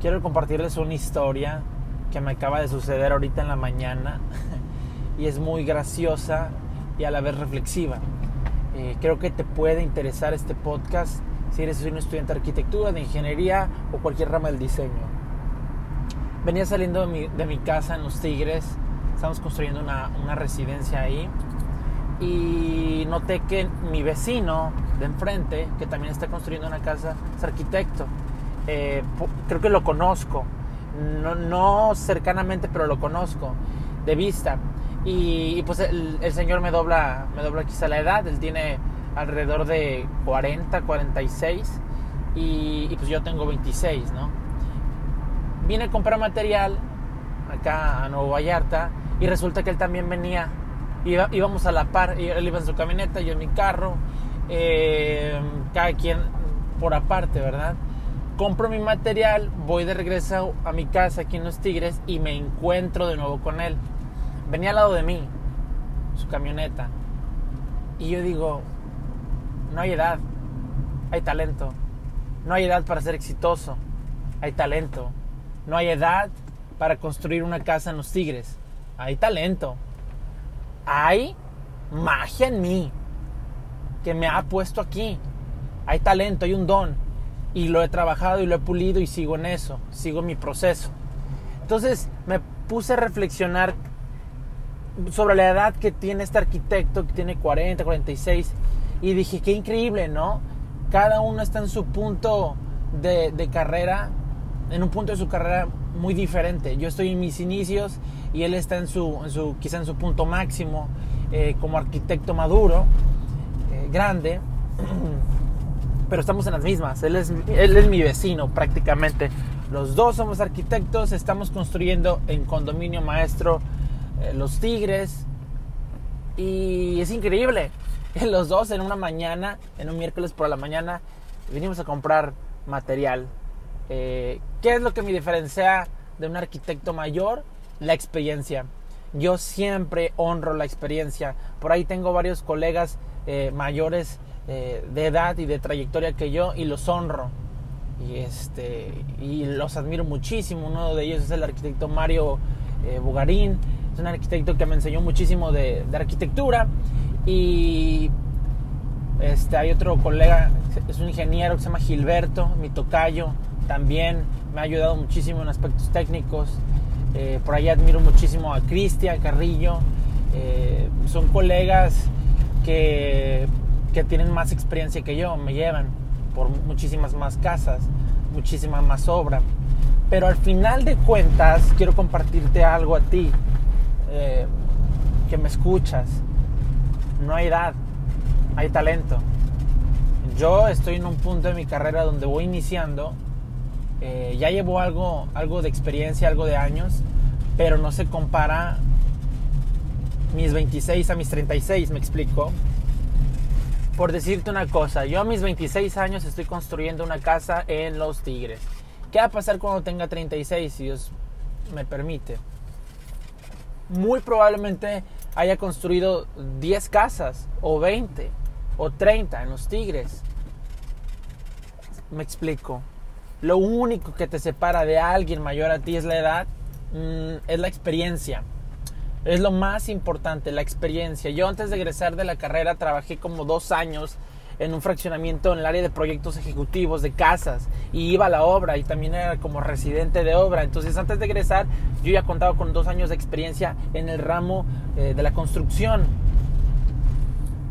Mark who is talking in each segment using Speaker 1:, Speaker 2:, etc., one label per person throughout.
Speaker 1: quiero compartirles una historia que me acaba de suceder ahorita en la mañana y es muy graciosa y a la vez reflexiva. Eh, creo que te puede interesar este podcast si eres un estudiante de arquitectura, de ingeniería o cualquier rama del diseño. Venía saliendo de mi, casa en Los Tigres, estamos construyendo una, una residencia ahí y noté que mi vecino de enfrente, que también está construyendo una casa, es arquitecto. Eh, creo que lo conozco, no, no, cercanamente, pero lo conozco de vista. Y, pues el, señor me dobla, me dobla quizá la edad, él tiene alrededor de 40, 46 y, y pues yo tengo 26, ¿no? Vine a comprar material acá a Nuevo Vallarta y resulta que él también venía íbamos a la par, él iba en su camioneta, yo en mi carro, eh, cada quien por aparte, ¿verdad? Compro mi material, voy de regreso a mi casa aquí en Los Tigres y me encuentro de nuevo con él. Venía al lado de mí, su camioneta. Y yo digo, no hay edad, hay talento. No hay edad para ser exitoso, hay talento. No hay edad para construir una casa en Los Tigres, hay talento hay magia en mí que me ha puesto aquí. Hay talento, hay un don. Y lo he trabajado y lo he pulido y sigo en eso, sigo mi proceso. Entonces me puse a reflexionar sobre la edad que tiene este arquitecto, que tiene 40, 46, y dije, qué increíble, ¿no? Cada uno está en su punto de, de carrera, en un punto de su carrera muy diferente. Yo estoy en mis inicios y él está en su, en su quizá en su punto máximo eh, como arquitecto maduro, eh, grande, pero estamos en las mismas. Él es, él es mi vecino prácticamente. Los dos somos arquitectos, estamos construyendo en condominio maestro eh, Los Tigres y es increíble. Los dos en una mañana, en un miércoles por la mañana, vinimos a comprar material. ¿Qué es lo que me diferencia de un arquitecto mayor? la experiencia. Yo siempre honro la experiencia. Por ahí tengo varios colegas eh, mayores eh, de edad y de trayectoria que yo y los honro. Y, este, y los admiro muchísimo. Uno de ellos es el arquitecto Mario eh, Bugarín. Es un arquitecto que me enseñó muchísimo de, de arquitectura. Y este, hay otro colega, es un ingeniero que se llama Gilberto, mi tocayo. También me ha ayudado muchísimo en aspectos técnicos. Eh, por ahí admiro muchísimo a Cristian Carrillo. Eh, son colegas que, que tienen más experiencia que yo, me llevan por muchísimas más casas, muchísima más obra. Pero al final de cuentas, quiero compartirte algo a ti, eh, que me escuchas. No hay edad, hay talento. Yo estoy en un punto de mi carrera donde voy iniciando eh, ya llevo algo, algo de experiencia, algo de años, pero no se compara mis 26 a mis 36, me explico. Por decirte una cosa, yo a mis 26 años estoy construyendo una casa en Los Tigres. ¿Qué va a pasar cuando tenga 36, si Dios me permite? Muy probablemente haya construido 10 casas, o 20, o 30 en Los Tigres. Me explico lo único que te separa de alguien mayor a ti es la edad, mm, es la experiencia. Es lo más importante, la experiencia. Yo antes de egresar de la carrera trabajé como dos años en un fraccionamiento en el área de proyectos ejecutivos de casas y iba a la obra y también era como residente de obra. Entonces antes de egresar yo ya contaba con dos años de experiencia en el ramo eh, de la construcción.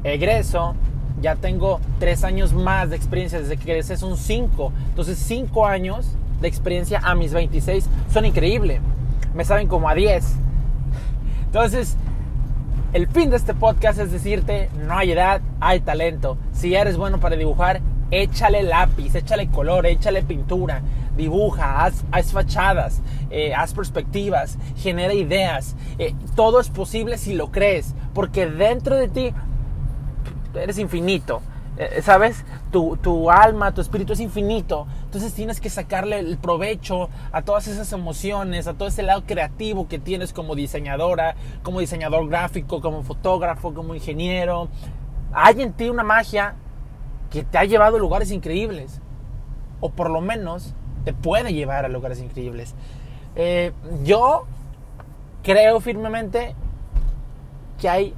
Speaker 1: Egreso, ya tengo tres años más de experiencia, desde que egresé son cinco. Entonces, cinco años de experiencia a mis 26 son increíbles. Me saben como a 10. Entonces, el fin de este podcast es decirte, no hay edad, hay talento. Si eres bueno para dibujar, échale lápiz, échale color, échale pintura, dibuja, haz, fachadas, eh, haz perspectivas, genera ideas. Eh, todo es posible si lo crees, porque dentro de ti eres infinito. Eh, ¿Sabes? Tu, tu, alma, tu espíritu es infinito. Entonces tienes que sacarle el provecho a todas esas emociones, a todo ese lado creativo que tienes como diseñadora, como diseñador gráfico, como fotógrafo, como ingeniero. Hay en ti una magia que te ha llevado a lugares increíbles. O por lo menos te puede llevar a lugares increíbles. Eh, yo creo firmemente que hay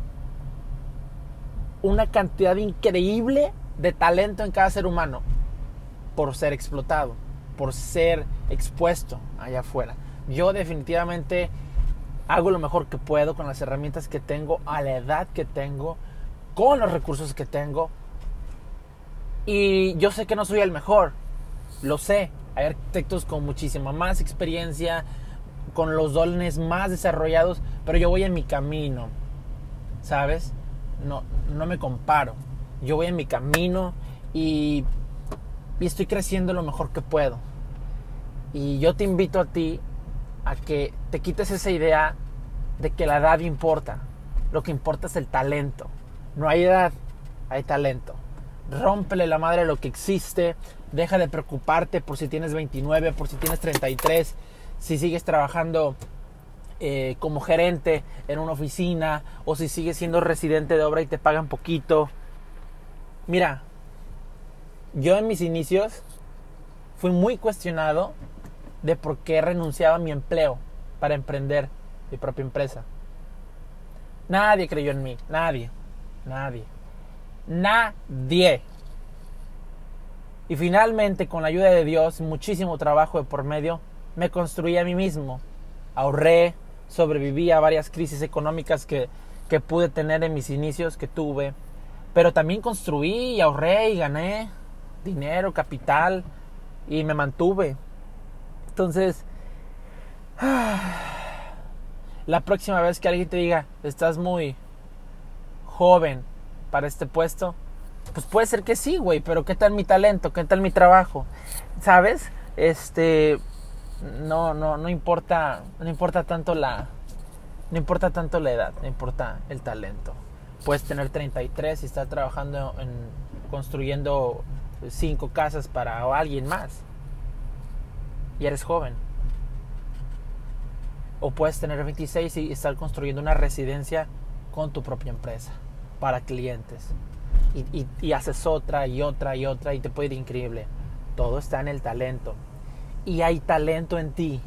Speaker 1: una cantidad increíble de talento en cada ser humano por ser explotado, por ser expuesto allá afuera. Yo definitivamente hago lo mejor que puedo con las herramientas que tengo, a la edad que tengo, con los recursos que tengo. Y yo sé que no soy el mejor, lo sé. Hay arquitectos con muchísima más experiencia, con los dones más desarrollados, pero yo voy en mi camino, ¿sabes? No, no me comparo. Yo voy en mi camino y, y estoy creciendo lo mejor que puedo. Y yo te invito a ti a que te quites esa idea de que la edad importa. Lo que importa es el talento. No hay edad, hay talento. Rómpele la madre a lo que existe. Deja de preocuparte por si tienes 29, por si tienes 33, si sigues trabajando eh, como gerente en una oficina o si sigues siendo residente de obra y te pagan poquito. Mira, yo en mis inicios fui muy cuestionado de por qué renunciaba a mi empleo para emprender mi propia empresa. Nadie creyó en mí, nadie, nadie, nadie. Y finalmente, con la ayuda de Dios, muchísimo trabajo de por medio, me construí a mí mismo. Ahorré, sobreviví a varias crisis económicas que, que pude tener en mis inicios, que tuve. Pero también construí y ahorré y gané dinero, capital y me mantuve. Entonces, la próxima vez que alguien te diga, estás muy joven para este puesto, pues puede ser que sí, güey, pero ¿qué tal mi talento? ¿Qué tal mi trabajo? ¿Sabes? Este no no no importa no importa tanto la no importa tanto la edad, no importa el talento. Puedes tener 33 y estar trabajando en construyendo cinco casas para alguien más y eres joven. O puedes tener 26 y estar construyendo una residencia con tu propia empresa para clientes. Y, haces otra y otra y otra y te puede ir increíble. Todo está en el talento. Y hay talento en ti.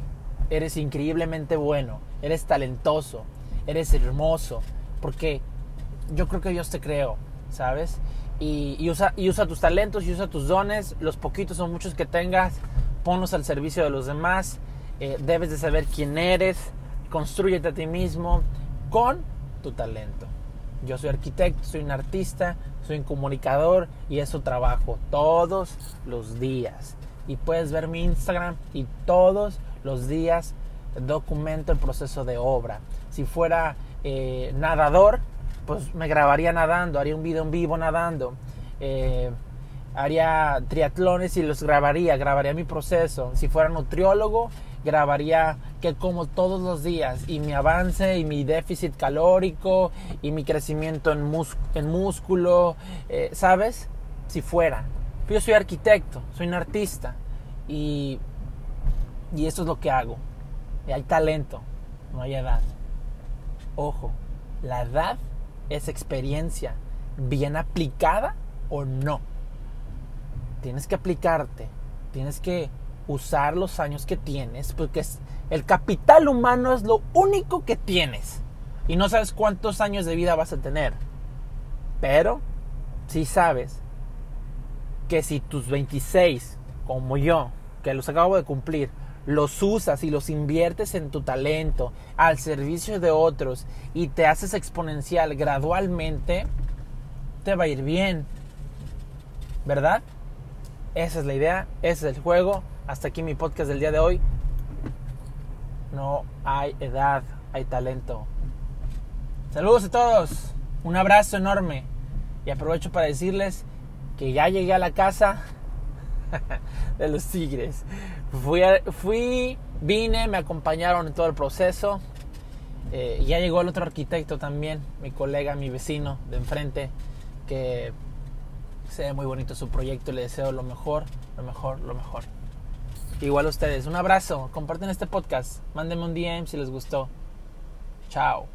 Speaker 1: Eres increíblemente bueno. Eres talentoso. Eres hermoso. Porque yo creo que Dios te creó, ¿sabes? Y, usa, tus talentos y usa tus dones, los poquitos o muchos que tengas ponlos al servicio de los demás, eh, debes de saber quién eres, construyete a ti mismo con tu talento. Yo soy arquitecto, soy un artista, soy un comunicador y eso trabajo todos los días. Y puedes ver mi Instagram y todos los días documento el proceso de obra. Si fuera eh, nadador, pues me grabaría nadando, haría un video en vivo nadando. Eh, haría triatlones y los grabaría, grabaría mi proceso. Si fuera nutriólogo, grabaría que como todos los días y mi avance y mi déficit calórico y mi crecimiento en, en músculo, eh, ¿sabes? Si fuera. Yo soy arquitecto, soy un artista y, y eso es lo que hago. Y hay talento, no hay edad. Ojo, la edad es experiencia bien aplicada o no tienes que aplicarte, tienes que usar los años que tienes, porque el capital humano es lo único que tienes. Y no sabes cuántos años de vida vas a tener. Pero sí sabes que si tus 26, como yo, que los acabo de cumplir, los usas y los inviertes en tu talento, al servicio de otros y te haces exponencial gradualmente, te va a ir bien. ¿Verdad? Esa es la idea, ese es el juego. Hasta aquí mi podcast del día de hoy. No hay edad, hay talento. Saludos a todos, un abrazo enorme y aprovecho para decirles que ya llegué a la casa de los tigres. Fui, fui vine, me acompañaron en todo el proceso. Eh, ya llegó el otro arquitecto también, mi colega, mi vecino de enfrente, que se ve muy bonito su proyecto. Le deseo lo mejor, lo mejor, lo mejor. Igual a ustedes. Un abrazo. Comparten este podcast. Mándenme un DM si les gustó. Chao.